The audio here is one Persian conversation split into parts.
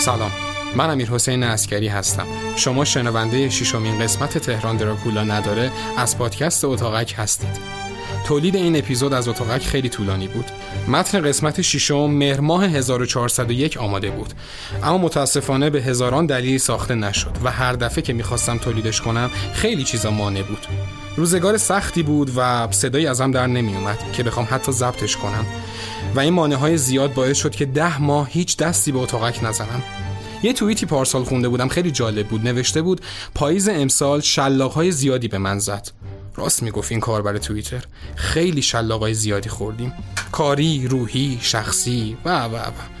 سلام. من امیر حسین اسکری هستم. شما شنونده ششمین قسمت تهران دراکولا نداره از پادکست اتاقک هستید. تولید این اپیزود از اتاقک خیلی طولانی بود. متن قسمت ششم مهر ماه 1401 آماده بود. اما متاسفانه به هزاران دلیل ساخته نشد و هر دفعه که می‌خواستم تولیدش کنم خیلی چیزا مانع بود. روزگار سختی بود و صدایی ازم در نمیومد که بخوام حتی ضبطش کنم. و این مانع های زیاد باعث شد که ده ماه هیچ دستی به اتاقک نزنم. یه توییتی پارسال خونده بودم خیلی جالب بود نوشته بود پاییز امسال شلاق های زیادی به من زد. راست می‌گفت این کار برای توییتر. خیلی شلاقای زیادی خوردیم. کاری روحی شخصی و و و.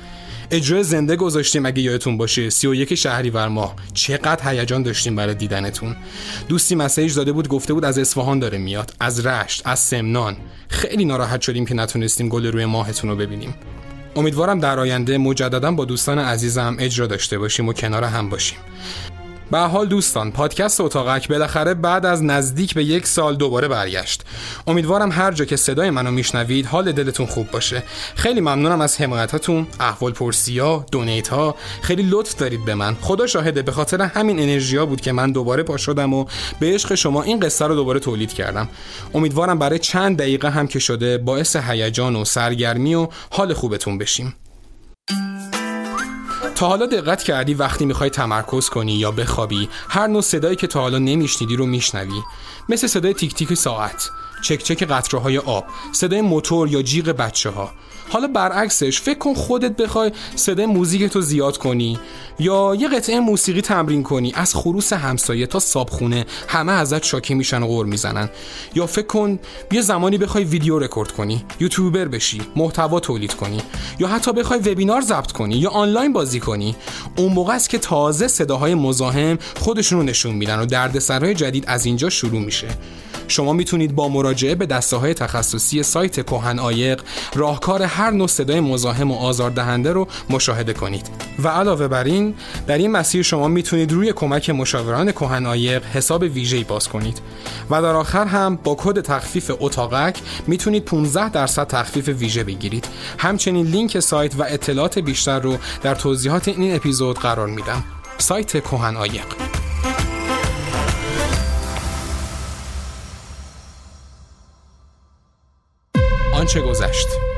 اجرای زنده گذاشتیم اگه یادتون باشه. 31 شهریور ماه. چقدر هیجان داشتیم برای دیدنتون. دوستی مسیج داده بود گفته بود از اصفهان داره میاد. از رشت از سمنان. خیلی ناراحت شدیم که نتونستیم گل روی ماهتون رو ببینیم. امیدوارم در آینده مجددا با دوستان عزیزم اجرا داشته باشیم و کنار هم باشیم. به حال دوستان پادکست اتاقک بالاخره بعد از نزدیک به یک سال دوباره برگشت. امیدوارم هر جا که صدای منو میشنوید حال دلتون خوب باشه. خیلی ممنونم از حمایتاتون. احوال پرسیا دونیت ها. خیلی لطف دارید به من. خدا شاهده به خاطر همین انرژیا بود که من دوباره پا شدم و به عشق شما این قصه رو دوباره تولید کردم. امیدوارم برای چند دقیقه هم که شده باعث هیجان و سرگرمی و حال خوبتون بشیم. تا حالا دقت کردی وقتی می‌خوای تمرکز کنی یا بخوابی هر نوع صدایی که تا حالا نمیشنیدی رو میشنوی. مثل صدای تیک تیک ساعت چک چک قطره های آب صدای موتور یا جیغ بچه ها حالا برعکسش فکر کن خودت بخوای صدای موزیک تو زیاد کنی. یا یه قطعه موسیقی تمرین کنی از خروس همسایه تا صابخونه همه ازت شاکی میشن و غور می‌زنن. یا فکر کن یه زمانی بخوای ویدیو رکورد کنی یوتیوبر بشی محتوا تولید کنی یا حتی بخوای وبینار ضبط کنی یا آنلاین بازی کنی. اون موقع است که تازه صداهای مزاحم خودشون رو نشون میدن و دردسرهای جدید از اینجا شروع میشه. شما می‌تونید با مراجعه به دسته های تخصصی سایت کوهن آیق راهکار هر نوع صدای مزاحم و آزاردهنده رو مشاهده کنید. و علاوه بر این در این مسیر شما می‌تونید روی کمک مشاوران کوهن آیق حساب ویژه‌ای باز کنید. و در آخر هم با کد تخفیف اتاقک می‌تونید 15 درصد تخفیف ویژه بگیرید. همچنین لینک سایت و اطلاعات بیشتر رو در توضیحات این اپیزود قرار میدم. سایت کوهن آیق آنچه گذشت.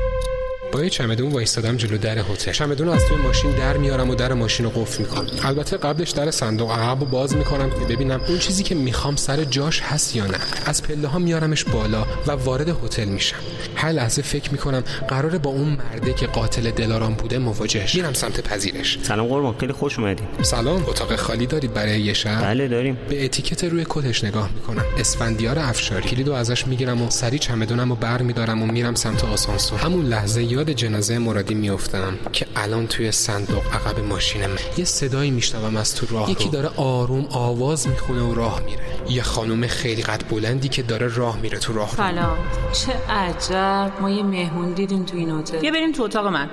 با یه چمدون وایستادم جلو در هتل. چمدون از توی ماشین در میارم و در ماشین رو قفل می‌کنم. البته قبلش در صندوق عقب رو باز می‌کنم که ببینم اون چیزی که می‌خوام سر جاش هست یا نه. از پله ها میارمش بالا و وارد هتل میشم. هر لحظه فکر می‌کنم قراره با اون مرده که قاتل دلارام بوده مواجهش میرم سمت پذیرش. سلام قربان خیلی خوش اومدید سلام اتاق خالی دارید برای یه شب؟ بله داریم. به اتیکت روی کتش نگاه می‌کنم. اسفندیار افشاری. کلیدو ازش می‌گیرم و سری چمدونم و برمیدارم و میرم سمت آسانسور. همون لحظه یاد جنازه مرادی میافتم که الان توی صندوق عقب ماشین من یه صدایی میشنوم از تو راه یکی داره آروم آواز می‌خونه و راه میره. یه خانم خیلی قد بلندی که داره راه میره تو راه سلام. چه عجب. ما یه مهمون دیدیم تو این هتل. بیا بریم تو اتاق من.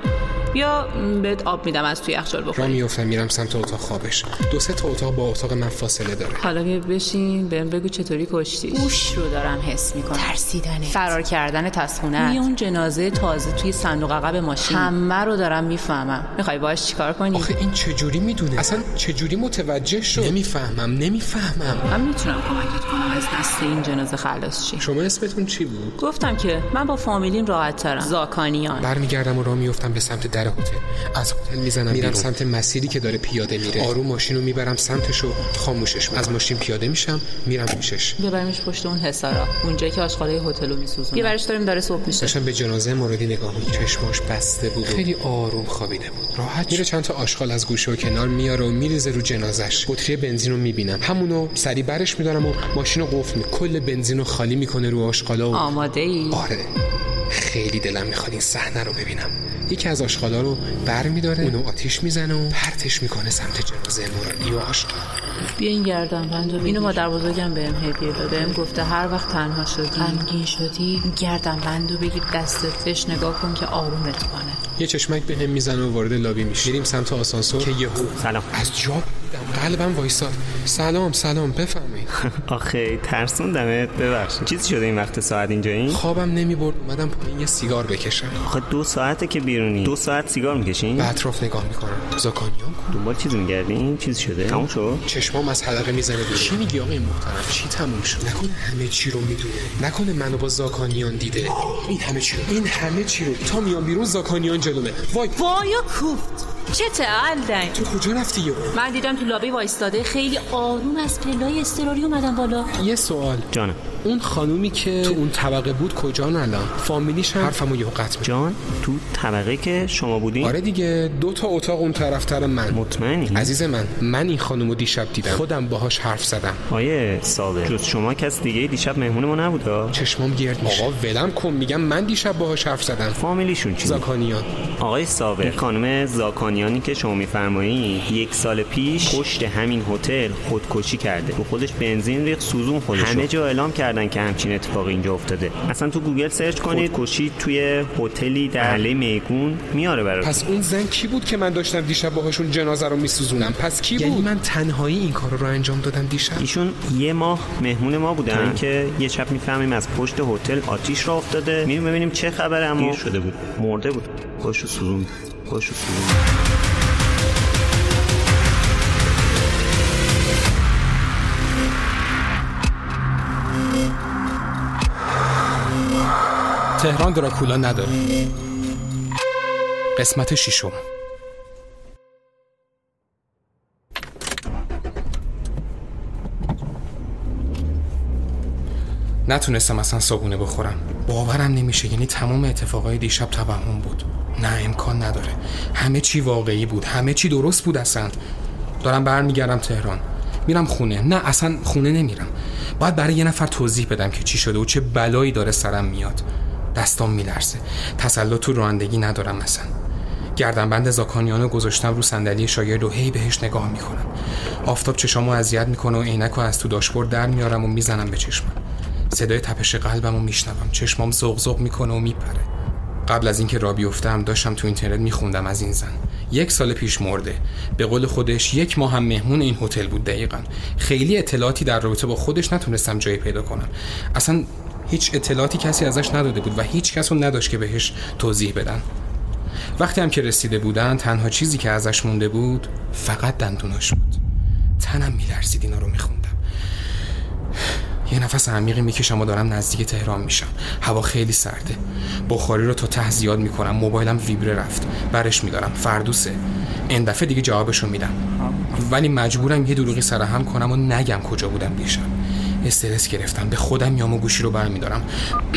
بیا بهت آب میدم از توی یخچال بخوری. میافتم میرم سمت اتاق خوابش. دو سه تا اتاق با اتاق من فاصله داره. حالا بیا بشین بهم بگو چطوری کشتی هوش رو دارم حس می‌کنم. ترسیدنه فرار کردن تسخونه اون جنازه تازه توی صندوق عقب ماشین. همه رو دارم می‌فهمم. می‌خوای باش چیکار کنی؟ آخه این چجوری می‌دونه؟ اصلا چجوری متوجه شد؟ نمی‌فهمم نمی‌فهمم. من می‌تونم کمکت کنم از دست این جنازه خلاص شی. شما اسمتون چی بود؟ گفتم که من با فامیلیم راحت ترم. زاکانیان. برمیگردم و راه میفتم به سمت در هتل. از هتل می‌زنم میرم سمت مسیری که داره پیاده میره. آروم ماشین رو می‌برم سمتش و خاموشش می‌کنم. از ماشین پیاده میشم میرم پیشش. ببریمش پشت اون حسارا اونجایی که آشغالای هتل رو میسوزونه یه برش داریم داره صبح میشه. داشتم به جنازه مرادی نگاه می‌کردم. چشماش بسته بود خیلی آروم خوابیده بود. راحت میره چند تا آشغال از گوشه و کنار میاره و میریزه رو جنازش. بطری بنزین رو می‌بینم. همونو سری برش میدارم و ماشین رو قفل می کل بنزین رو خالی می‌کنه رو آشغالا و آماده ای آره. خیلی دلم می‌خواد این صحنه رو ببینم. یکی از آشغالا رو بر میداره اونو آتیش می‌زنه و پرتش می‌کنه سمت جنازه مرادی و آشغال. بیا این گردن بندو اینو مادر بزرگم بهم هدیه داده. بهم گفته هر وقت تنها شدی. غمگین شدی. گردن بندو بگیر دستت بهش نگاه کن که آرومت کنه. یه چشمک به هم می‌زنه و وارد لابی میشه. میریم سمت آسانسور که یهو سلام. از جا قلبم وایساد. سلام سلام بفهمید آخه ترسوندمت ببخش. چیزی شده این وقت ساعت اینجا این خوابم نمی‌برد. اومدم پایین یه سیگار بکشم. آخه دو ساعته که بیرونی. دو ساعت سیگار می‌کشین؟ به اطراف نگاه می‌کنم. زاکانیان دنبال چیزی میگردین؟ چیزی شده؟ تموم شد؟ چشمام از حلقه می‌زنه. بیرون چی میگی آقای محترم؟ چی تموم شد؟ نکنه همه چی رو می‌دونه. نکنه منو با زاکانیان دیده. این همه چی رو. این همه چی رو. تا میام بیرون زاکانیان جلومه. وای. وایا کوفت. چه تعال تو کجا رفتی؟ یو من دیدم تو لابی وایستاده. خیلی آروم از پلای استراری اومدم بالا. یه سوال. جانم. اون خانومی که تو اون طبقه بود کجا الان؟ فامیلیش هم حرفمو یهو قطع. جان تو طبقه که شما بودین؟ آره دیگه دو تا اتاق اون طرفتر من. مطمئنی؟ عزیز من من این خانومو دیشب دیدم. خودم باهاش حرف زدم. آقای صابر جز شما کس دیگه دیشب مهمون ما نبودا چشمام گرد میشه. آقا ولم کن میگم من دیشب باهاش حرف زدم. فامیلیشون چی زاکانیان. آقای صابر این خانم زاکانیانی که شما میفرمایید یک سال پیش پشت همین هتل خودکشی کرده. تو خودش بنزین ریخت سوزون خودش همه جا اعلام کردن که همچین اتفاقی اینجا افتاده. اصلا تو گوگل search کنید. خودکشی توی هتلی در محله میگون میاره براتون. پس اون زن کی بود که من داشتم دیشب باهاشون جنازه رو میسوزونم؟ پس کی بود؟ یعنی من تنهایی این کار رو انجام دادم دیشب؟ ایشون یه ماه مهمون ما بودن که یه شب می‌فهمیم از پشت هتل آتیش را افتاده. میریم ببینیم چه خبره اما شده بود. مرده بود. خوشو سوزون خوشو سوزون تهران دراکولا نداره. قسمت ششم. نتونستم اصلا صابونه بخورم. باورم نمیشه یعنی تمام اتفاقای دیشب توهم بود. نه امکان نداره. همه چی واقعی بود. همه چی درست بود اصلا. دارم برمیگردم تهران. میرم خونه. نه اصلا خونه نمیرم. باید برای یه نفر توضیح بدم که چی شده و چه بلایی داره سرم میاد. دستام میلرزه. تسلط تو رانندگی ندارم مثلا گردنبند زاکانیانو گذاشتم رو صندلی شاگرد و هی بهش نگاه می‌کنم. آفتاب چشامو اذیت می‌کنه و عینک از تو داشبورد در میارم و می‌زنم به چشمم. صدای تپش قلبم رو میشنوم. چشمام زغ زغ می‌کنه و میپره. قبل از اینکه را بیفتم داشتم تو اینترنت میخوندم از این زن. یک سال پیش مرده. به قول خودش یک ماه هم مهمون این هتل بود دقیقا. خیلی اطلاعاتی در رابطه با خودش نتونستم جایی پیدا کنم. اصلا هیچ اطلاعاتی کسی ازش نداده بود و هیچ کس رو نداشت که بهش توضیح بدن. وقتی هم که رسیده بودن تنها چیزی که ازش مونده بود فقط دندوناش بود. تنم میلرزید اینا رو میخوندم. یه نفس عمیقی می‌کشم و دارم نزدیک تهران میشم. هوا خیلی سرده. بخاری رو تا ته زیاد می‌کنم. موبایلم ویبره رفت. برش میدارم. فردوسه. این دفعه دیگه جوابشو میدم. ولی مجبورم یه دروغی سرهم کنم و نگم کجا بودم دیشب. استرس گرفتم. به خودم میام و گوشی رو برمیدارم.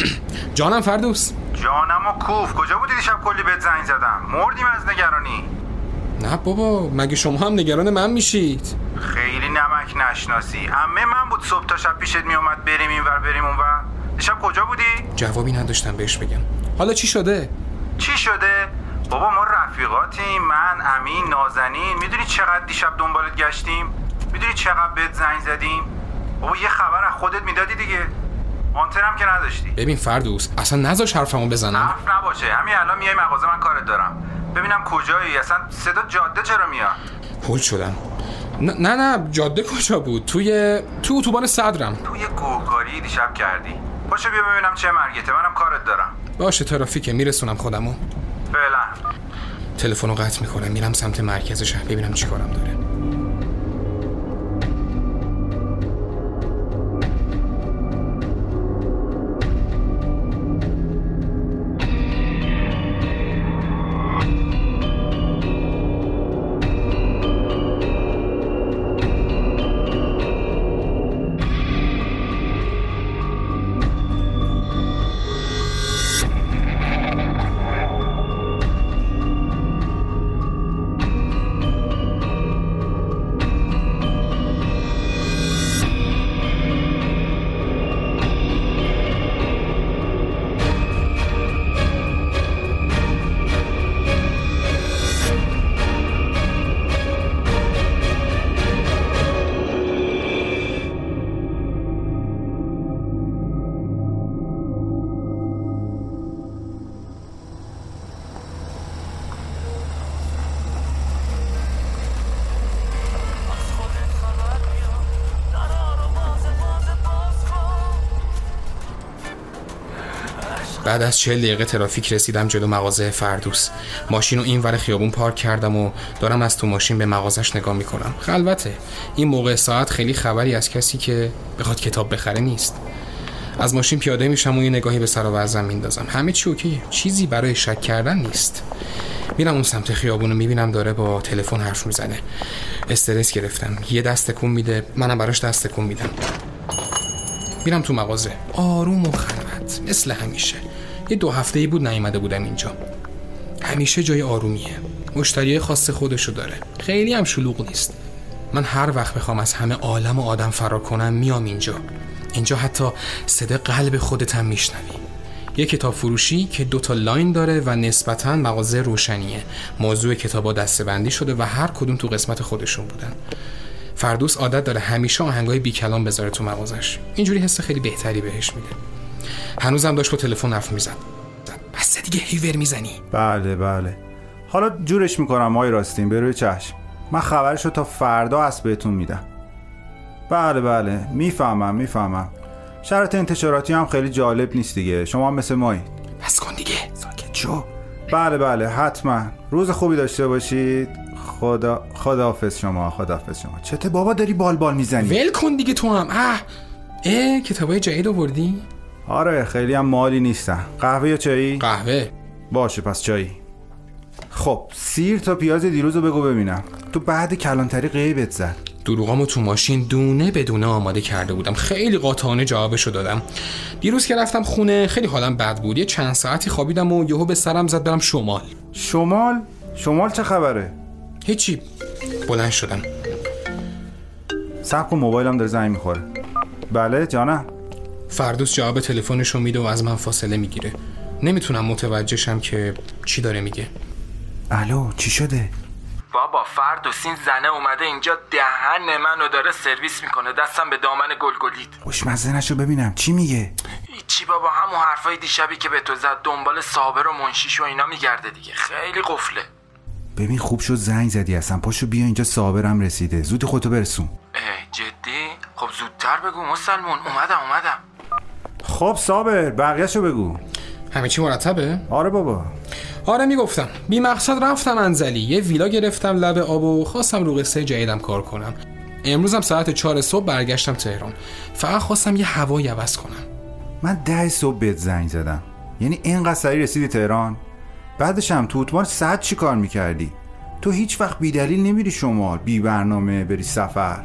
جانم فردوس. جانم و کوف. کجا بودی دیشب کلی بهت زنگ زدم؟ مردیم از نگرانی. نه بابا مگه شما هم نگران من میشید؟ خیلی نمک نشناسی. امه من بود صبح تا شب پیشت میومد بریم اینور بریم اونور دیشب کجا بودی؟ جوابی نداشتم بهش بگم. حالا چی شده؟ چی شده؟ بابا ما رفیقاتیم. من امین نازنین. می‌دونی چقدر دیشب دنبالت گشتیم؟ می‌دونی چقدر بهت زنگ زدیم؟ بابا یه خبر از خودت می‌دادی دیگه. آنتنم که نداشتی. ببین فردوس اصلا نذاش حرفمو بزنم. حرف نباشه. همین الان میای مغازه من کارت دارم. ببینم کجایی. اصلا صدا جاده چرا میاد هول شدم نه نه نه جاده کجا بود؟ توی تو اتوبان صدرم. توی گوکاری دیشب کردی. پاشو بیا ببینم چه مرگته منم کارت دارم. باشه ترافیکه. میرسونم خودمو. فعلا. تلفن رو قطع می‌کنم میرم سمت مرکز شهر. ببینم چی کارم داره. بعد از چه دقیقه ترافیک رسیدم جلو مغازه فردوس. ماشین رو این ور خیابون پارک کردم و دارم از تو ماشین به مغازش نگاه می‌کنم. خلوته. این موقع ساعت خیلی خبری از کسی که بخواد کتاب بخره نیست. از ماشین پیاده میشم و یه نگاهی به سر و میندازم. همه چی اوکی. چیزی برای شک کردن نیست. میرم اون سمت خیابون رو می‌بینم داره با تلفن حرف می‌زنه. استرس گرفتم. یه دست تکون میده. منم براش دست تکون میدم. میرم تو مغازه. آروم و خلوت. مثل همیشه. یه دو هفته ای بود نیومده بودم اینجا. همیشه جای آرومیه. مشتری خاص خودشو داره. خیلی هم شلوغ نیست. من هر وقت بخوام از همه عالم و آدم فرار کنم میام اینجا. اینجا حتی صدا قلب خودت هم میشنوی. یه کتاب فروشی که دوتا لاین داره و نسبتا مغازه روشنیه. موضوع کتابا دستبندی شده و هر کدوم تو قسمت خودشون بودن. فردوس عادت داره همیشه آهنگای بی کلام بذاره تو مغازش. اینجوری حس خیلی بهتری بهش میده. هنوزم داشت با تلفن حرف می‌زد. بس دیگه هیور می‌زنی. بله بله. حالا جورش می‌کنم آی راستین بروی چشم. من خبرشو تا فردا از بهتون میدم. بله بله. می‌فهمم می‌فهمم. شرط انتشاراتی هم خیلی جالب نیست دیگه. شما هم مثل مایید. بس کن دیگه. ساکت شو. بله بله. حتما. روز خوبی داشته باشید. خدا خداحافظ شما خداحافظ شما. چته بابا داری بال بال می‌زنی. ول کن دیگه تو هم. اه اه کتابای جدید آوردی؟ آره خیلی هم مالی نیستن. قهوه یا چایی؟ قهوه. باشه پس چایی. خب سیر تا پیاز دیروز رو بگو ببینم. تو بعد کلانتری غیبت زد. دروغامو تو ماشین دونه بدونه آماده کرده بودم. خیلی قاطعانه جوابشو دادم. دیروز که رفتم خونه خیلی حالم بد بود. یه چند ساعتی خوابیدم و یهو به سرم زد برم شمال. شمال؟ شمال چه خبره؟ هیچی. بلند شدم. سب کن موبایلم داره زنگ می‌خوره. بله جانم. فردوس جواب تلفنشو میده و از من فاصله می‌گیره. نمی‌تونم متوجهشم که چی داره میگه. الو چی شده؟ بابا فردوس این زنه اومده اینجا دهن منو داره سرویس می‌کنه. دستم به دامن گلگلیت خوشمزه نشو ببینم. چی میگه؟ چی بابا همون حرفای دیشبی که به تو زد دنبال صابر و منشیش و اینا میگرده دیگه. خیلی قفله. ببین خوب شد زنگ زدی اصلا. پاشو بیا اینجا صابرم رسیده. زود خودتو برسون. اه جدی؟ خب زودتر بگو مسلمون. اومدم اومدم. خب صابر بقیهشو بگو. همه چی مرتبه؟ آره بابا. آره می‌گفتم. بی مقصد رفتم انزلی. یه ویلا گرفتم لب آب و خواستم رو قصه جدیدم کار کنم. امروزم ساعت چهار صبح برگشتم تهران. فقط خواستم یه هوایی عوض کنم. من ده صبح بهت زنگ زدم. یعنی اینقدر سریع رسیدی تهران؟ بعدش هم تو اتوبان ساعت چی کار می‌کردی؟ تو هیچ وقت بی دلیل نمیری شمال بی برنامه بری سفر.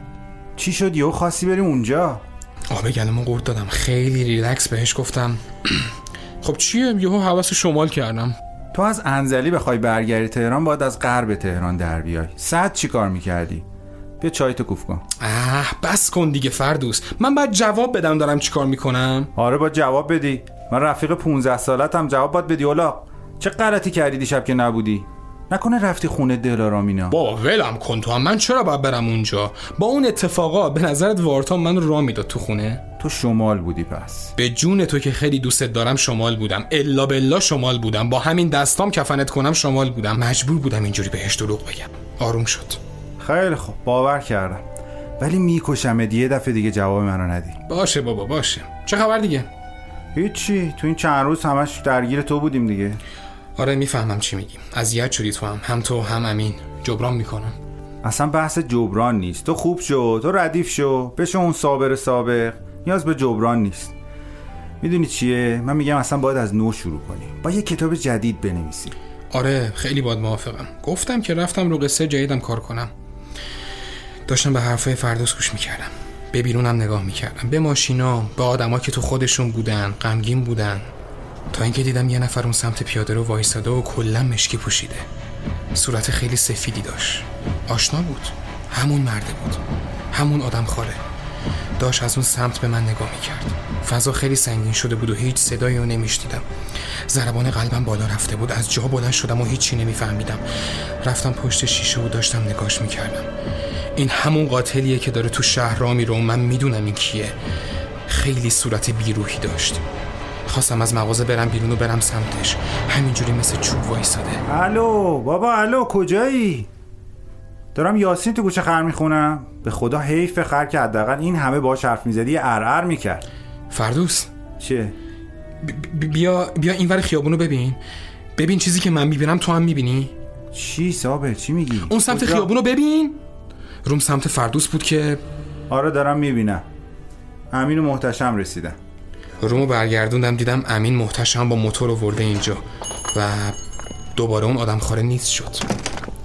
چی شد؟ یهو خواستی بری اونجا؟ آب گلمو قورت دادم. خیلی ریلکس بهش گفتم. خب چیه؟ یهو حواس شمال کردم. تو از انزلی بخوای برگردی تهران باید از غرب تهران در بیای. ساعت چی کار می‌کردی؟ بیا چای تو کوف کن. اه بس کن دیگه فردوس. من باید جواب بدم دارم چیکار می‌کنم. آره با جواب بدی. من رفیق 15 سالتم جواب باید بدی اولا. چه غلطی کردی دیشب که نبودی؟ نکنه رفتی خونه دلارامینا با ولم کن تو هم. من چرا باید برم اونجا؟ با اون اتفاقا به نظرت وارتا من را می‌داد تو خونه؟ تو شمال بودی پس. به جون تو که خیلی دوستت دارم شمال بودم. الا بلا شمال بودم. با همین دستام کفنت کنم شمال بودم. مجبور بودم اینجوری بهش دروغ بگم. آروم شد. خیلی خوب. باور کردم. ولی می‌کشم یه دفعه دیگه جواب منو ندی. باشه بابا باشه. چه خبر دیگه؟ هیچی. تو این چند روز همش درگیر تو بودیم دیگه. آره می‌فهمم چی میگی. اذیت شدی تو هم. هم تو هم امین. جبران می‌کنم. اصلا بحث جبران نیست. تو خوب شو تو ردیف شو. بشو اون صابر سابق. نیاز به جبران نیست. می‌دونی چیه؟ من میگم اصلا باید از نو شروع کنیم با یه کتاب جدید بنویسی. آره خیلی باد موافقم. گفتم که رفتم رو قصه جدیدم کار کنم. داشتم به حرفای فردوس گوش می‌کردم. به بیرونم نگاه می‌کردم. به ماشینا به آدما که تو خودشون بودن غمگین بودن. تا اینکه دیدم یه نفر اون سمت پیاده رو وایساده و کلا مشکی پوشیده. صورت خیلی سفیدی داشت. آشنا بود. همون مرده بود. همون آدم خاره. داشت از اون سمت به من نگاه می‌کرد. فضا خیلی سنگین شده بود و هیچ صدایی رو نمیشنیدم. ضربان قلبم بالا رفته بود. از جا بلند شدم و هیچی نمیفهمیدم. رفتم پشت شیشه و داشتم نگاش می‌کردم. این همون قاتلیه که داره تو شهر را میره و من می‌دونم این کیه. خیلی صورت بیروحی داشت. خواستم از مغازه برم بیرون و برم سمتش. همینجوری مثل چوب وایساده الو بابا الو کجایی؟ دارم یاسین تو گوشه خر می‌خونم. به خدا حیف خر که حداقل این همه باش حرف می‌زدی ارعر می‌کرد. فردوس. چه؟ ب- بیا بیا اینور خیابونو ببین. ببین چیزی که من می‌بینم تو هم می‌بینی. چی صابر چی میگی؟ اون سمت کجا؟ خیابونو ببین. روم سمت فردوس بود که آره دارم می‌بینم. امین و محتشم رسیدن. رومو برگردوندم دیدم امین محتشم با موتور ورده اینجا و دوباره اون آدم خاره نیست شد.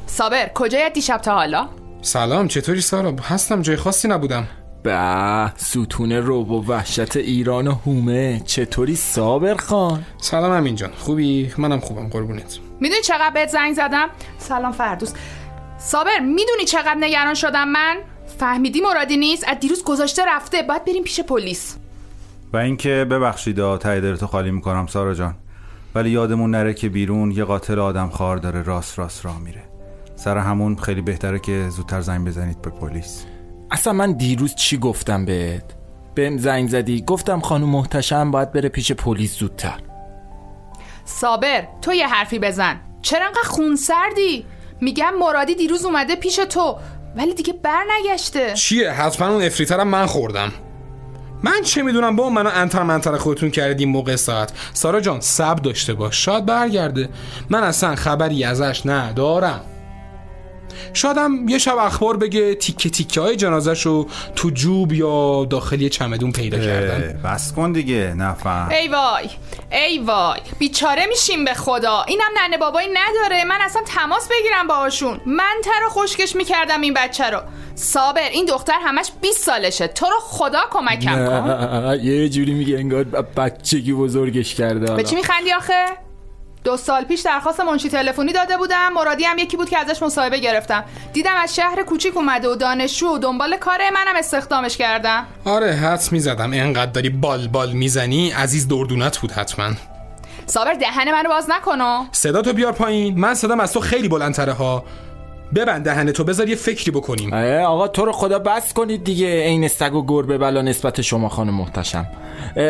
صابر کجای دیشب تا حالا؟ سلام چطوری سارا؟ هستم جای خاصی نبودم. به ستون روب و وحشت ایران و هومه. چطوری صابر خان؟ سلام امین جان. خوبی؟ منم خوبم قربونت. می‌دونی چقدر بهت زنگ زدم؟ سلام فردوس. صابر می‌دونی چقدر نگران شدم من؟ فهمیدی مرادی نیست؟ از دیروز گذاشته رفته باید بریم پیش پلیس. و اینکه ببخشید آ ته دلتو خالی می‌کنم سارا جان. ولی یادمون نره که بیرون یه قاتل آدم خار داره راست راست راه میره. سر همون خیلی بهتره که زودتر زنگ بزنید به پلیس. اصلا من دیروز چی گفتم بهت؟ بهم زنگ زدی گفتم خانم محتشم باید بره پیش پلیس زودتر. صابر تو یه حرفی بزن. چرا انقدر خونسردی؟ میگم مرادی دیروز اومده پیش تو. ولی دیگه بر نگشته چیه؟ حتما اون افریترم من خوردم. من چه می‌دونم؟ با منو انتر منتر خودتون کردیم موقع ساعت. سارا جان صبر داشته باش. شاید برگرده. من اصلا خبری ازش ندارم. شادم یه شب اخبار بگه تیکه تیکه های جنازهشو تو جوب یا داخل یه چمدون پیدا کردن. بس کن دیگه نفهم. ای وای ای وای بیچاره میشیم به خدا. اینم ننه بابایی نداره. من اصلا تماس بگیرم باهاشون. من تر خشکش می‌کردم این بچه رو. صابر این دختر همش 20 سالشه. تو رو خدا کمکم کن. یه جوری میگه انگار بچگی بزرگش کرده به. چی میخندی آخه؟ دو سال پیش درخواست منشی تلفنی داده بودم. مرادی هم یکی بود که ازش مصاحبه گرفتم. دیدم از شهر کوچیک اومده و دانشجو و دنبال کاره منم استخدامش کردم. آره حدس می‌زدم. انقدر داری بال بال می‌زنی؟ عزیز دردونت بود حتما. صابر دهن منو باز نکنو. صدا تو بیار پایین. من صدام از تو خیلی بلندتره ها. ببند دهن تو بذار یه فکری بکنیم. آقا تو رو خدا بس کنید دیگه. عین سگ و گربه بلا نسبت شما خانم محتشم.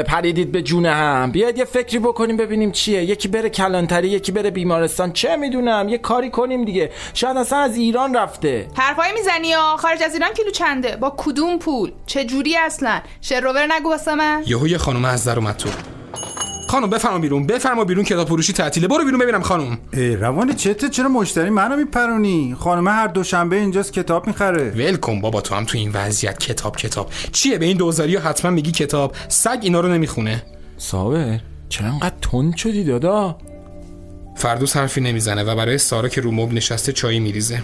پریدید به جون هم. بیاید یه فکری بکنیم ببینیم چیه. یکی بره کلانتری یکی بره بیمارستان. چه می‌دونم؟ یه کاری کنیم دیگه. شاید اصلا از ایران رفته. حرفایی می‌زنی یا خارج از ایران کیلو چنده؟ با کدوم پول؟ چه جوری اصلا؟ شروور نگو واسه من. یهو یه خانم از در اومد تو. خانم بفرما بیرون. بفرما بیرون کتاب فروشی تعطیله. برو بیرون ببینم خانم. ای روان چته چرا مشتری منو میپرونی. خانمه هر دوشنبه اینجاست کتاب می‌خره. ول کن بابا تو هم تو این وضعیت کتاب کتاب. چیه؟ به این دوزاری حتما میگی کتاب. سگ اینا رو نمی‌خونه. صابر چرا انقدر تند شدی دادا. فردوس حرفی نمی‌زنه و برای سارا که رو مبل نشسته چایی میریزه.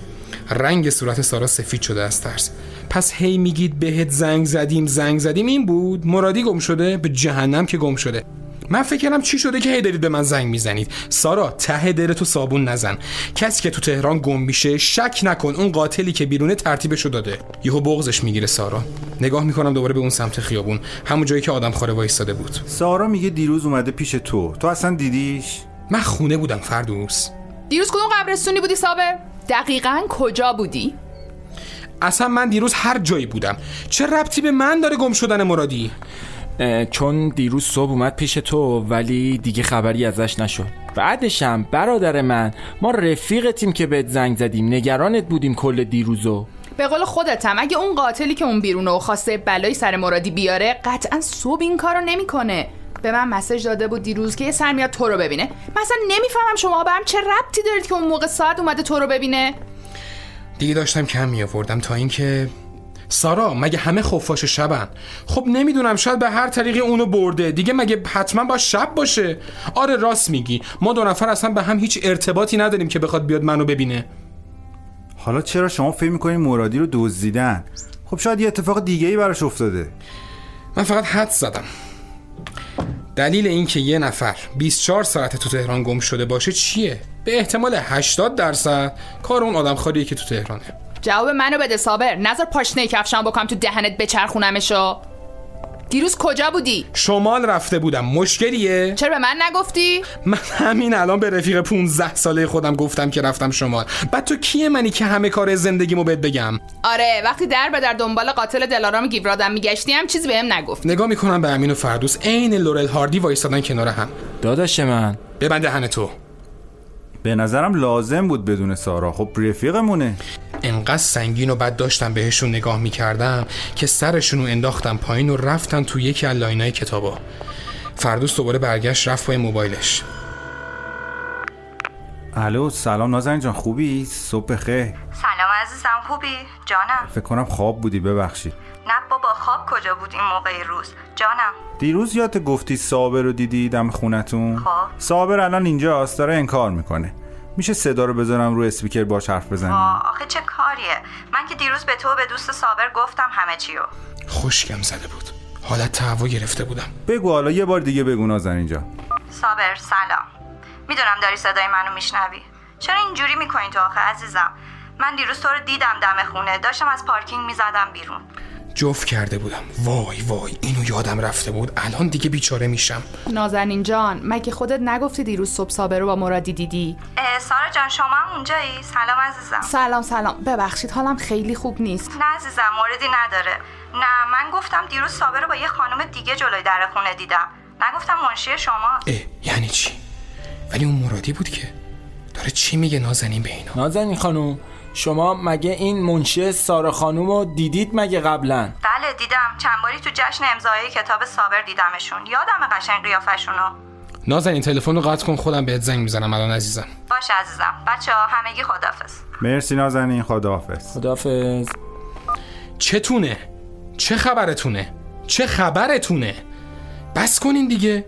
رنگ صورت سارا سفید شده از ترس. پس هی میگید بهت زنگ زدیم زنگ زدیم. این بود؟ مرادی گم شده؟ به جهنم که گم شده. من فکر کردم چی شده که هی دارید به من زنگ می‌زنید. سارا ته دل تو صابون نزن. کسی که تو تهران گم میشه شک نکن اون قاتلی که بیرونه ترتیبشو داده. یهو بغزش می‌گیره سارا. نگاه می‌کنم دوباره به اون سمت خیابون. همون جایی که آدم خاره وایستاده بود. سارا میگه دیروز اومده پیش تو. تو اصلا دیدیش؟ من خونه بودم فردوس. دیروز کدوم قبرستونی بودی صابر دقیقا کجا بودی؟ اصلا من دیروز هر جایی بودم. چه ربطی به من داره گم شدن مرادی؟ چون دیروز صبح اومد پیش تو ولی دیگه خبری ازش نشد. بعدشم برادر من ما رفیقتیم که بهت زنگ زدیم نگرانت بودیم کل دیروزو. به قول خودتم اگه اون قاتلی که اون بیرونه و خواسته بلایی سر مرادی بیاره قطعا صبح این کارو نمی‌کنه. به من مسج داده بود دیروز که یه سر میاد تو رو ببینه. مثلا نمی‌فهمم شما به هم چه ربطی دارید که اون موقع ساعت اومده تو رو ببینه. دیگه داشتم کم می آوردم تا اینکه سارا مگه همه خفاش شبن؟ خب نمی‌دونم شاید به هر طریقی اونو برده. دیگه مگه حتما با شب باشه؟ آره راست میگی. ما دو نفر اصلا به هم هیچ ارتباطی نداریم که بخواد بیاد منو ببینه. حالا چرا شما فکر می‌کنین مرادی رو دزدیدن؟ خب شاید یه اتفاق دیگه ای براش افتاده. من فقط حد زدم. دلیل اینکه یه نفر 24 ساعت تو تهران گم شده باشه چیه؟ به احتمال 80 درصد کار اون آدم خاریه که تو تهرانه. جواب منو بده صابر. نظر پاشنه کفشم بکنم تو دهنت بچرخونمشو. دیروز کجا بودی؟ شمال رفته بودم. مشکلیه؟ چرا به من نگفتی؟ من همین الان به رفیق 15 ساله خودم گفتم که رفتم شمال. بعد تو کیه منی که همه کار زندگیمو بهت بگم؟ آره وقتی در به در دنبال قاتل دلارام گیورادم میگشتی هم چیزی بهم نگفت نگاه می‌کنم به امین و فردوس. عین لورل هاردی وایستادن کنار هم. داداش من. ببند دهن تو. به نظرم لازم بود بدون سارا. خب رفیقمونه. انقدر سنگین و بد داشتم بهشون نگاه می‌کردم که سرشونو انداختم پایین و رفتن تو یکی از line ای کتابا. فردوس دوباره برگشت رفت پای موبایلش. الو سلام نازنین جان خوبی؟ صبح بخیر. سلام عزیزم خوبی؟ جانم. فکر کنم خواب بودی ببخشید. نه بابا خواب کجا بود این موقع روز؟ جانم. دیروز یادت گفتی صابر رو دیدی دم خونتون؟ خب. صابر الان اینجاست داره انکار می‌کنه. میشه صدا رو بذارم رو اسپیکر باش حرف بزنی؟ آه آخه چه کاریه؟ من که دیروز به تو و به دوست صابر گفتم همه چیو خوشگم زده بود. حالت تهوع گرفته بودم. بگو حالا یه بار دیگه بگو نازنین جان صابر سلام. می‌دونم داری صدای منو میشنوی. چرا اینجوری می‌کنی تو آخه عزیزم؟ من دیروز تو رو دیدم دم خونه. داشتم از پارکینگ می‌زدم بیرون. جفت کرده بودم. وای وای اینو یادم رفته بود. الان دیگه بیچاره میشم. نازنین جان مگه خودت نگفتی دیروز صبح صابر رو با مرادی دیدی؟ سارا جان شما هم اونجایی؟ سلام عزیزم. سلام سلام. ببخشید حالم خیلی خوب نیست. نه عزیزم موردی نداره. نه من گفتم دیروز صابر رو با یه خانم دیگه جلوی در خونه دیدم. نگفتم منشی شما؟ اه یعنی چی؟ ولی اون مرادی بود که. داره چی میگه نازنین به اینا؟ نازنین خانوم شما مگه این منشی سارا خانوم رو دیدید مگه قبلا؟ بله دیدم. چند باری تو جشن امضای کتاب صابر دیدمشون. یادم قشنگ قیافشونو. نازنین تلفن رو قطع کن خودم بهت زنگ می‌زنم. الان عزیزم. باشه عزیزم. بچه ها همگی خدافز مرسی نازنین خداحافظ. خدافز چتونه؟ چه خبرتونه؟ چه خبرتونه؟ بس کنین دیگه.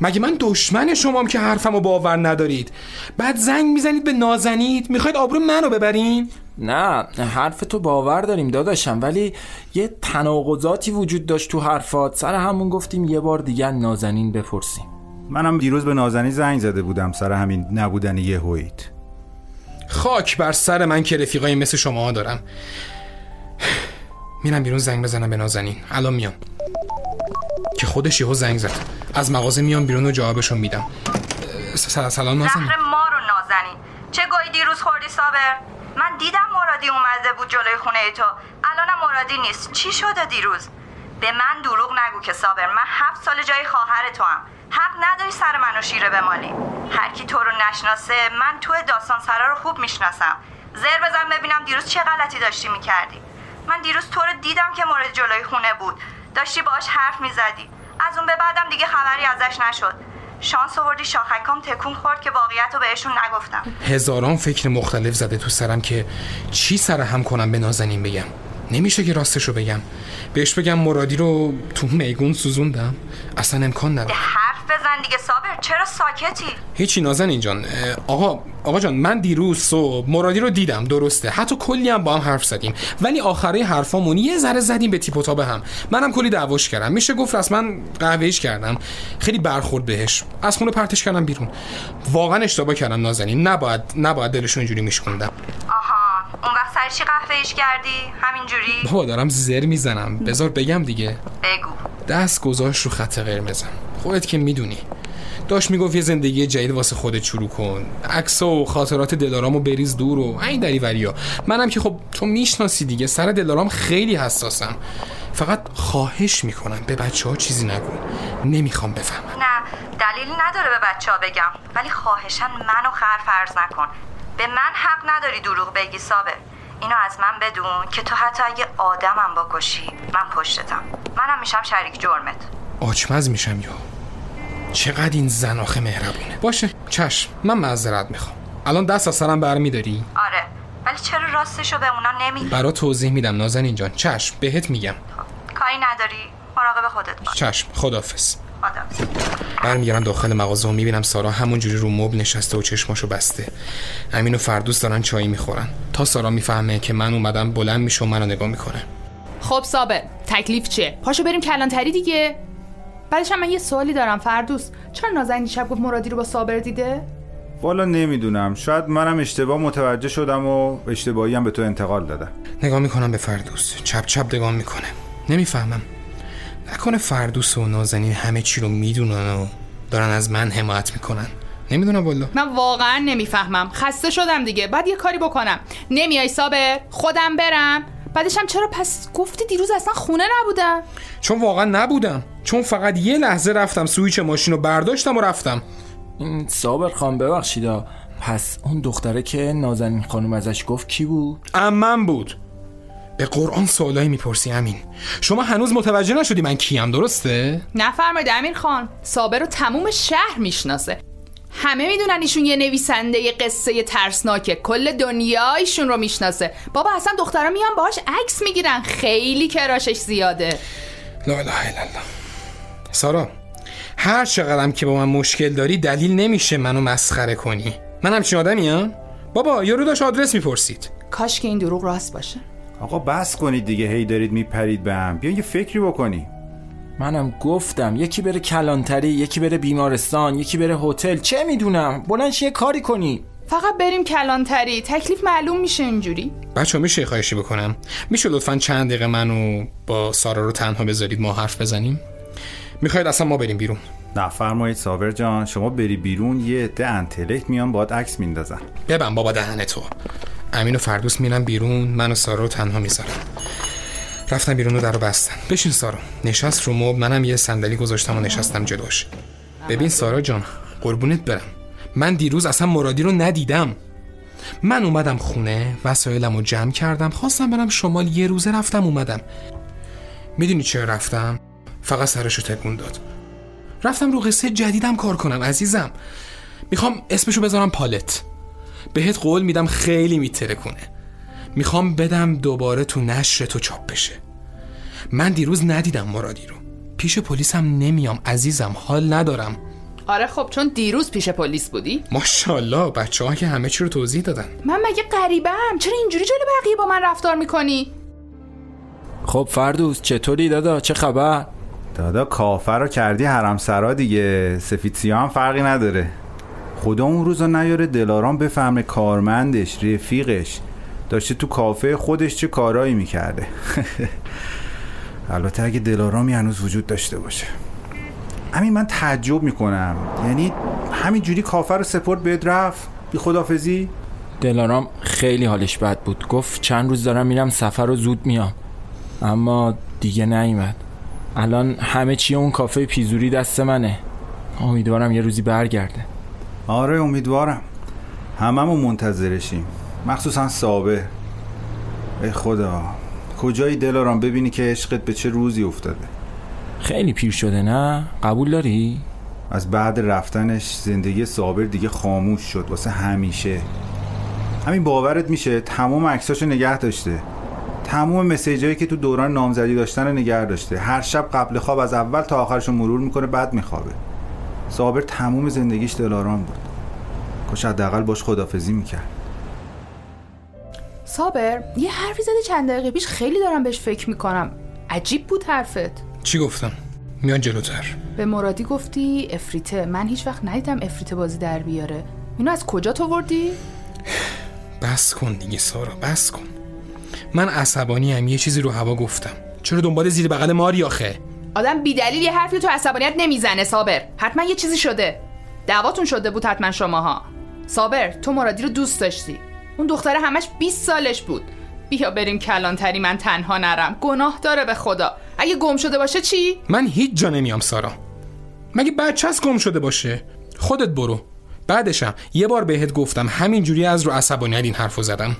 مگه من دشمن شمام که حرفمو باور ندارید؟ بعد زنگ می‌زنید به نازنید می‌خواید آبرو منو ببرین؟ نه حرف تو باور داریم داداشم ولی یه تناقضاتی وجود داشت تو حرفات. سر همون گفتیم یه بار دیگه نازنین بپرسیم. منم دیروز به نازنین زنگ زده بودم سر همین نبودن یه هویت. خاک بر سر من که رفیقای مثل شما دارم. میرم بیرون زنگ بزنم به نازنین. الان میام. که خودش یهو زنگ زد. از مغازه میام بیرون و جوابشو میدم. سلام نازنین. زهر ما رو نازنین. چه گویی دیروز خوردی صابر؟ من دیدم مرادی اومده بود جلوی خونه تو. الانم مرادی نیست. چی شده دیروز؟ به من دروغ نگو که صابر. من هفت سال جای خواهر تو هم حق نداری سر منو شیره بمالی. هر کی تو رو نشناسه من تو داستان سرا رو خوب می‌شناسم. زر بزن ببینم دیروز چه غلطی داشتی می‌کردی. من دیروز تو رو دیدم که مورد جلوی خونه بود. داشتی باهاش حرف می‌زدی. از اون به بعدم دیگه خبری ازش نشد. شانس آوردی شاخکام تکون خورد که واقعیت رو بهشون نگفتم. هزاران فکر مختلف زده تو سرم که چی سر هم کنم به نازنین بگم. نمیشه که راستشو بگم. بهش بگم مرادی رو تو میگون سوزوندم. اصلا امکان نداره بزن دیگه صابر. چرا ساکتی؟ هیچی نازنین جان آقا آقا جان من دیروز صبح مرادی رو دیدم درسته. حتی کلی هم با هم حرف زدیم. ولی آخره حرفامون یه ذره زدیم به تیپ و تاب هم. منم کلی دعواش کردم. میشه گفت رسما قهوه‌ایش کردم. خیلی برخورد بهش. از خونه پرتش کردم بیرون. واقعا اشتباه کردم نازنین. نباید نباید دلشون اینجوری میشکوندم. آها. اون وقت سر چی قهوه ایش کردی؟ همینجوری؟ بابا دارم زر می‌زنم. بذار بگم دیگه. بگو. دست گذاشت رو خط قرمزم. خودت که می‌دونی. داشت می‌گفت یه زندگی جدید واسه خودت شروع کن. عکس و خاطرات دلارامو بریز دور و این دری وریا. منم که خب تو می‌شناسی دیگه. سر دلارام خیلی حساسم. فقط خواهش می‌کنم به بچه ها چیزی نگو. نمی‌خوام بفهمم نه دلیلی نداره به بچه ها بگم. ولی خواهشن منو خر فرض نکن. به من حق نداری دروغ بگی صابر اینو از من بدون که تو حتی اگه آدمم بکشی من پشتتم. منم میشم شریک جرمت. آچمز میشم یا چقدر این زن آخه مهربونه. باشه چشم. من معذرت می‌خوام. الان دست از سرم برمیداری؟ آره. ولی چرا راستشو به اونا نمیگی برا توضیح میدم نازنین جان. چشم بهت میگم. کاری نداری. مراقب خودت باش. چشم خدافز خدا برمیگردم داخل مغازه و می‌بینم سارا همونجوری رو مبل نشسته و چشماشو بسته. امین و فردوس دارن چایی می‌خورن. تا سارا می‌فهمه که من اومدم بلند میشه و منو نگاه می‌کنه. خب صابر تکلیف چیه؟ پاشو بریم کلانتری دیگه. بعدش هم من یه سوالی دارم فردوس. چرا نازنین شب گفت مرادی رو با صابر دیده؟ والا نمی‌دونم. شاید منم اشتباه متوجه شدم و اشتباهی هم به تو انتقال دادم. نگاه می‌کنم به فردوس. چپ چپ نگاه می‌کنه. نمی‌فهمم. نکنه فردوس و نازنین همه چی رو می‌دونن و دارن از من حمایت می‌کنن. نمی‌دونم والا. من واقعا نمی‌فهمم. خسته شدم دیگه. بعد یه کاری بکنم. نمیای صابر خودم برم. بعدش هم چرا پس گفتی دیروز اصلا خونه نبودم؟ چون واقعا نبودم. چون فقط یه لحظه رفتم سویچ ماشین رو برداشتم و رفتم. این صابر خان ببخشیدا. پس اون دختره که نازنین خانم ازش گفت کی بود؟ امم بود. به قرآن سوالایی می‌پرسی امین. شما هنوز متوجه نشدی من کیم درسته؟ نفرمایید امیر خان. صابر رو تموم شهر می‌شناسه. همه می‌دونن ایشون یه نویسنده یه قصه ترسناکه. کل دنیا ایشون رو می‌شناسه. بابا اصلا دخترا میان باهاش عکس می‌گیرن. خیلی کراشش زیاده. لا اله الا الله. سارا هر چقدرم که با من مشکل داری دلیل نمیشه منو مسخره کنی. من همچین آدمیم بابا یارو داشت آدرس می‌پرسید. کاش که این دروغ راست باشه. آقا بس کنید دیگه. هی دارید میپرید به هم. بیا یه فکری بکنی. منم گفتم. یکی بره کلانتری یکی بره بیمارستان یکی بره هتل. چه می‌دونم؟ بلنش یه کاری کنی. فقط بریم کلانتری. تکلیف معلوم میشه اینجوری. بچه میشه خواهشی بکنم؟ میشه لطفا چند دقیقه منو با سارا رو تنها بذارید ما حرف بزنیم؟ می‌خواید اصلا ما بریم بیرون؟ نفرمایید صابر جان. شما بری بیرون یه عده انتلکت میان باید عکس میندازن. ببن بابا دهن تو. امین و فردوس میرن بیرون من و سارا رو تنها می‌ذارم. رفتم بیرون و در رو بستم بشین سارا. نشست رو مب منم یه صندلی گذاشتم و نشستم جلوش. ببین سارا جان قربونت برم. من دیروز اصلا مرادی رو ندیدم. من اومدم خونه وسایلم رو جمع کردم خواستم برم شمال یه روزه رفتم اومدم. می‌دونی چرا رفتم؟ فقط سرشو تکون داد. رفتم رو قصه جدیدم کار کنم عزیزم. می‌خوام اسمشو بذارم پالت. بهت قول میدم خیلی میترکونه. می‌خوام بدم دوباره تو نشر تو چاپ بشه. من دیروز ندیدم مرادی رو. پیش پلیسم نمیام عزیزم حال ندارم. آره خب چون دیروز پیش پلیس بودی. ماشاءالله بچه ها که همه چی رو توضیح دادن. من مگه غریبم چرا اینجوری جلو بقیه با من رفتار می‌کنی؟ خب فردوس چطوری دادا؟ چه خبر؟ دادا کافر رو کردی حرم سرا دیگه. سفید سیاه هم فرقی نداره. خدا اون روزا نیاره دلارام بفهمه کارمندش رفیقش. داشته تو کافه خودش چه کارایی می‌کرده. البته اگه دلارامی هنوز وجود داشته باشه. همین من تعجب می‌کنم. یعنی همین جوری کافه رو سپورت بهت رفت؟ بی خدافزی دلارام خیلی حالش بد بود. گفت چند روز دارم میرم سفر رو زود میام اما دیگه نیومد. الان همه چی اون کافه پیزوری دست منه. امیدوارم یه روزی برگرده. آره امیدوارم. هممون منتظرشیم. مخصوصا صابر ای خدا. کجایی دلارام؟ ببینی که عشقت به چه روزی افتاده. خیلی پیر شده نه؟ قبول داری؟ از بعد رفتنش زندگی صابر دیگه خاموش شد. واسه همیشه. همین باورت میشه؟ تمام عکساشو نگه داشته. تمام مسیجایی که تو دوران نامزدی داشتن رو نگه داشته. هر شب قبل خواب از اول تا آخرشو مرور می‌کنه بعد میخوابه. صابر تمام زندگیش دلارام بود. کاش حداقل باش خدافزی می‌کرد. صابر یه حرفی زدی چند دقیقه پیش خیلی دارم بهش فکر می‌کنم. عجیب بود حرفت. چی گفتم؟ میان جلوتر. به مرادی گفتی افریته. من هیچ وقت ندیدم افریته بازی در بیاره. اینو از کجا تو وردی؟ بس کن دیگه سارا بس کن. من عصبانی هم یه چیزی رو هوا گفتم. چرا دنبال زیر بغل ماری آخه؟ آدم بیدلیل یه حرفی تو عصبانیت نمی‌زنه صابر. حتما یه چیزی شده. دعواتون شده بود حتما شماها. صابر تو مرادی رو دوست داشتی. اون دختره همش 20 سالش بود. بیا بریم کلانتری من تنها نرم. گناه داره به خدا. اگه گم شده باشه چی؟ من هیچ جا نمیام سارا. مگه بچه از گم شده باشه؟ خودت برو. بعدشم یه بار بهت گفتم همینجوری از رو عصبانیت این حرفو زدم.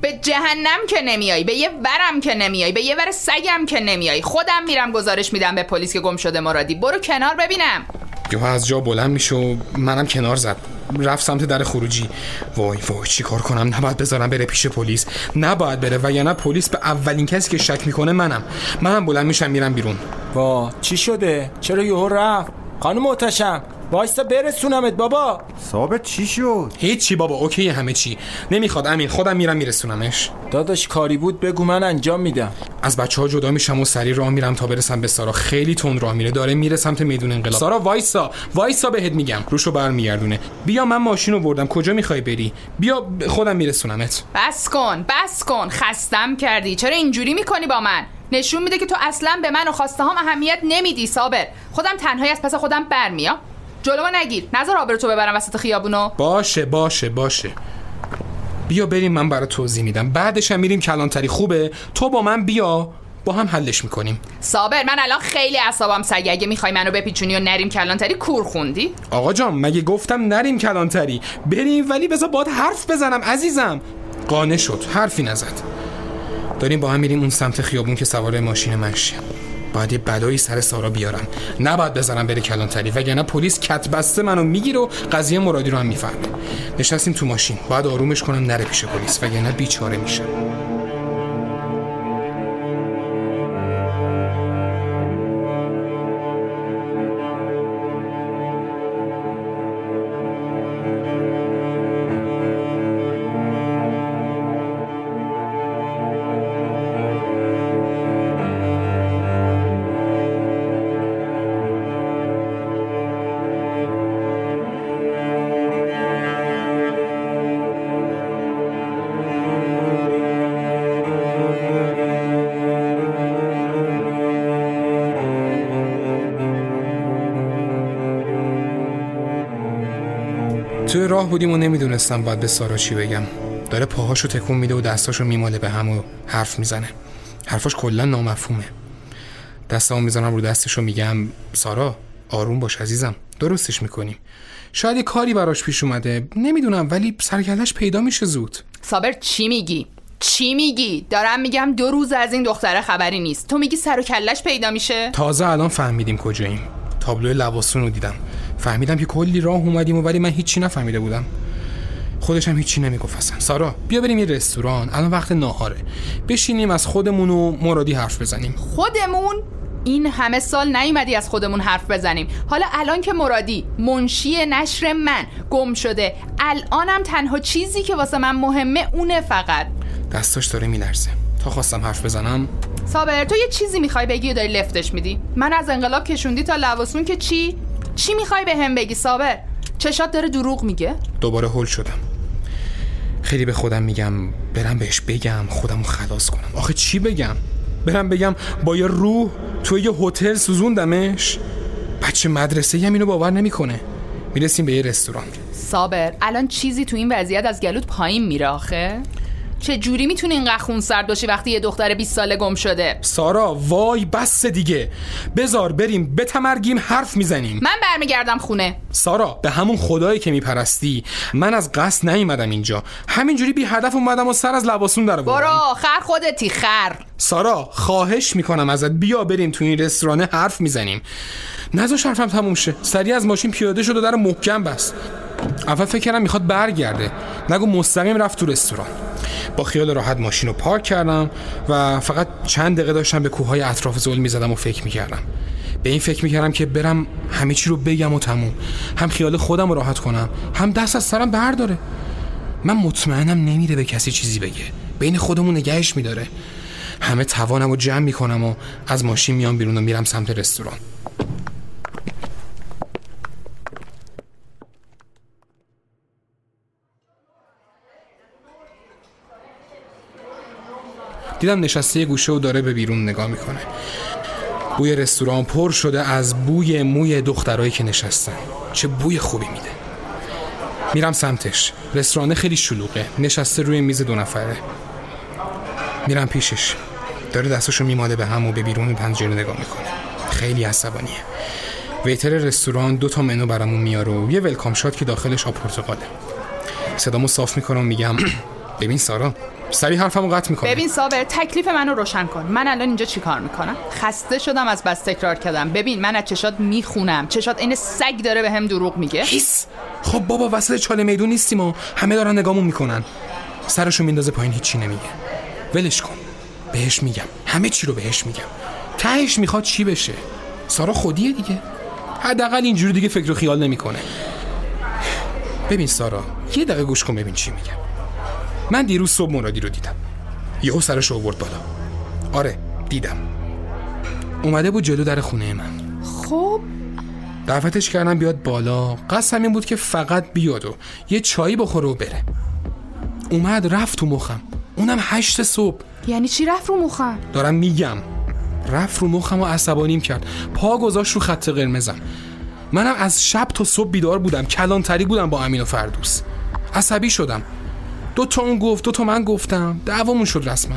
به جهنم که نمیای به یه ورم که نمیای به یه ور سگم که نمیای. خودم میرم گزارش میدم به پلیس که گم شده مرادی. برو کنار ببینم. یهو از جا بلند میشه و منم کنار زد. رفت سمت در خروجی. وای وای چی کار کنم؟ نباید بذارم بره پیش پلیس. نباید بره و یا نه پلیس به اولین کسی که شک می‌کنه منم. منم بلند میشم میرم بیرون. وا چی شده؟ چرا یهو رفت؟ خانم محتشم. وایستا برسونمت بابا. ثابت چی شد؟ هیچی بابا اوکی همه چی. نمی‌خواد امین خودم میرم میرسونمش. داداش کاری بود بگو من انجام میدم. از بچه ها جدا میشم و سری راه میرم تا برسم به سارا. خیلی تند راه میره. داره میره سمت میدون انقلاب. سارا وایسا. وایسا بهت میگم. روشو برمیگردونه. بیا من ماشین رو بردم. کجا می‌خوای بری؟ بیا خودم میرسونمت. بس کن بس کن. خستم کردی. چرا اینجوری می‌کنی با من؟ نشون میده که تو اصلا به من و خواسته هم اهمیت نمیدی صابر خودم تنهایی از پس خودم برمیام. جلو نگیر. نظر آبر تو ببرم وسط خیابونو. باشه باشه باشه. بیا بریم من برای توضیح میدم. بعدش هم میریم کلانتری. خوبه؟ تو با من بیا. با هم حلش می‌کنیم. صابر من الان خیلی اعصابم سگه اگه می‌خوای منو بپیچونی و نریم کلانتری کور خوندی. آقا جان مگه گفتم نریم کلانتری؟ بریم ولی بذار باد حرف بزنم عزیزم. قانه شد. حرفی نزد. داریم با هم میریم اون سمت خیابون که سوار ماشین من باید یه بلایی سر سارا بیارم نباید بذارم بره کلانتری. وگرنه پلیس کت بسته منو می‌گیره و قضیه مرادی رو هم می‌فهمه. نشستیم تو ماشین. باید آرومش کنم نره پیش پلیس. وگرنه بیچاره میشه. راه بودیم و نمی‌دونستم باید به سارا چی بگم. داره پاهاشو تکون میده و دستاشو میماله به هم و حرف می‌زنه. حرفاش کلا نامفهومه. دستامو می‌زنم رو دستشو میگم سارا آروم باش عزیزم درستش می‌کنیم. شاید یه کاری براش پیش اومده نمی‌دونم ولی سرکلش پیدا میشه زود. صابر چی میگی؟ چی میگی؟ دارم میگم دو روز از این دختره خبری نیست. تو میگی سر و کلش پیدا میشه؟ تازه الان فهمیدیم کجاییم. تابلو لباسون رو دیدم. فهمیدم که کلی راه اومدیم و ولی من هیچی نفهمیده بودم. خودش هم هیچی نمی‌گفت اصلا. سارا بیا بریم یه رستوران. الان وقت ناهاره. بشینیم از خودمون و مرادی حرف بزنیم. خودمون؟ این همه سال نیومدی از خودمون حرف بزنیم. حالا الان که مرادی منشی نشر من گم شده الانم تنها چیزی که واسه من مهمه اونه فقط. دستاش داره میلرزه. تا خواستم حرف بزنم. صابر تو یه چیزی می‌خوای بگی و داری لفتش میدی؟ من از انقلاب کشوندی تا لواسون که چی؟ چی می‌خوای به هم بگی صابر چشات داره دروغ میگه. دوباره هول شدم. خیلی به خودم میگم برم بهش بگم خودمو خلاص کنم. آخه چی بگم؟ برم بگم با یه روح تو یه هتل سوزوندمش؟ بچه مدرسه هم اینو باور نمی‌کنه. می‌رسیم به یه رستوران. صابر الان چیزی تو این وضعیت از گلوت پایین میره آخه. چه جوری می‌تونی اینقدر خون سرد باشی وقتی یه دختر 20 ساله گم شده؟ سارا وای بس دیگه. بزار بریم بتمرگیم حرف می‌زنیم. من برمیگردم خونه. سارا به همون خدایی که میپرستی من از قصد نیومدم اینجا. همینجوری بی هدف اومدم و سر از لباسون در برو خر خودتی خر. سارا خواهش می‌کنم ازت بیا بریم تو این رستوران حرف می‌زنیم. نذاش حرفم تموم شه. سریع از ماشین پیاده شد و در محکم بست. اول فکر کردم می‌خواد برگرده. نگو مستقیم رفت تو رستوران. با خیال راحت ماشین رو پارک کردم و فقط چند دقیقه داشتم به کوههای اطراف زل می‌زدم و فکر می‌کردم. به این فکر می‌کردم که برم همه چی رو بگم و تموم. هم خیال خودم رو راحت کنم هم دست از سرم برداره. من مطمئنم نمیره به کسی چیزی بگه. بین خودمون نگهش میداره. همه توانم رو جمع می‌کنم و از ماشین میام بیرون و میرم سمت رستوران. دیدم نشسته یه گوشه و داره به بیرون نگاه می‌کنه. بوی رستوران پر شده از بوی موی دخترایی که نشستن. چه بوی خوبی میده. میرم سمتش. رستوران خیلی شلوغه. نشسته روی میز دو نفره. میرم پیشش. داره دستشو میماله به هم و به بیرون پنجره نگاه می‌کنه. خیلی عصبانیه. ویتر رستوران دو تا منو برامون میاره و یه ولکام شات که داخلش آب پرتقاله. صدامو صاف می‌کنم میگم ببین سارا سری حرفمو قطع می‌کنم. ببین صابر تکلیف منو روشن کن. من الان اینجا چیکار می‌کنم؟ خسته شدم از بس تکرار کردم. ببین من از چشات می‌خونم. چشات این سگ داره به هم دروغ میگه. هیس! خب بابا وسط چاله میدون نیستیم و همه دارن نگامون می‌کنن. سرشو میندازه پایین هیچی نمیگه. ولش کن. بهش میگم. همه چی رو بهش میگم. تهش می‌خواد چی بشه؟ سارا خودیه دیگه. حداقل اینجوری دیگه فکر و خیال نمی‌کنه. ببین سارا یه دقیقه گوش کن ببین چی میگم من دیروز صبح مرادی رو دیدم. یهو سرش آورد بالا. آره دیدم. اومده بود جلو در خونه من. خب؟ دعوتش کردم بیاد بالا. قصد این بود که فقط بیاد و یه چایی بخوره و بره. اومد رفت تو مخم. اونم هشت صبح. یعنی چی رفت رو مخم؟ دارم میگم. رفت رو مخم و عصبانیم کرد. پا گذاشت رو خط قرمزم منم از شب تا صبح بیدار بودم. کلانتری بودم با امین و فردوس. عصبی شدم. دو تا اون گفت دو تا من گفتم. دعوامون شد رسما.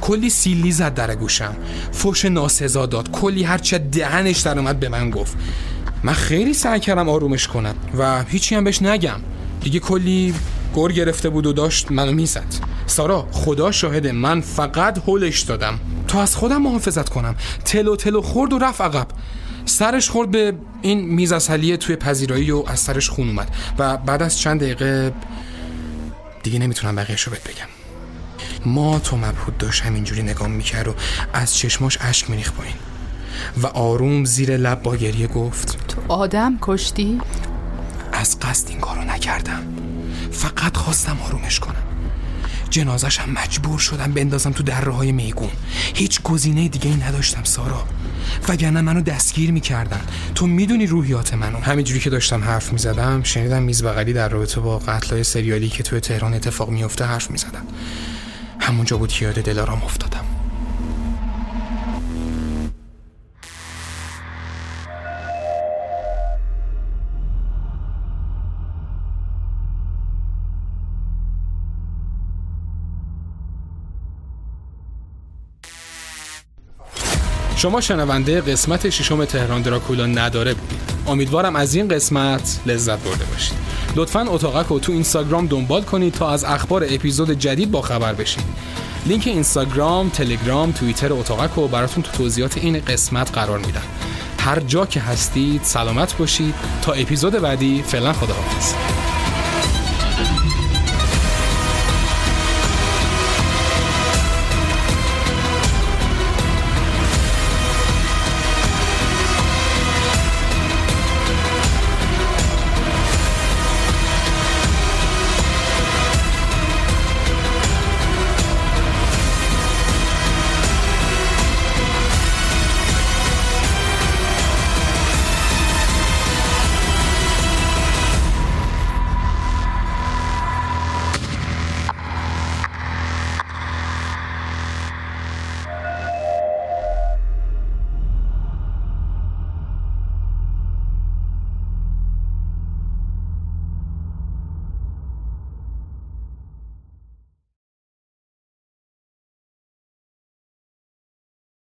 کلی سیلی زد در گوشم. فوش ناسزا داد. کلی هرچه دهنش در اومد به من گفت. من خیلی سعی کردم آرومش کنم و هیچی هم بهش نگم. دیگه کلی گر گرفته بود و داشت منو می‌زد. سارا خدا شاهده من فقط هولش دادم. تا از خودم محافظت کنم. تلو تلو خورد و رفت عقب. سرش خورد به این میز اصلیه توی پذیرایی و از سرش خون اومد. و بعد از چند دقیقه دیگه نمی‌تونم بقیهش رو بهت بگم. ما تو مبهود داشت همینجوری نگام می‌کرد و از چشماش اشک میریخ پایین. و آروم زیر لب با گریه گفت تو آدم کشتی؟ از قصد این کارو نکردم. فقط خواستم آرومش کنم. جنازش هم مجبور شدم بندازم تو دره های میگون. هیچ گزینه دیگه ای نداشتم سارا. وگرنه منو دستگیر می‌کردن. تو می‌دونی روحیات منو همینجوری که داشتم حرف می‌زدم شنیدم میز بغلی در رابطه با قتلای سریالی که توی تهران اتفاق میفته حرف می‌زدن. همونجا بود که یاد دلارام افتادم. شما شنونده قسمت ششم تهران دراکولا نداره بودید. امیدوارم از این قسمت لذت برده باشید. لطفا اتاقک رو تو اینستاگرام دنبال کنید تا از اخبار اپیزود جدید با خبر بشید. لینک اینستاگرام، تلگرام، توییتر اتاقک رو براتون تو توضیحات این قسمت قرار میدم. هر جا که هستید سلامت باشید. تا اپیزود بعدی فعلا خداحافظ.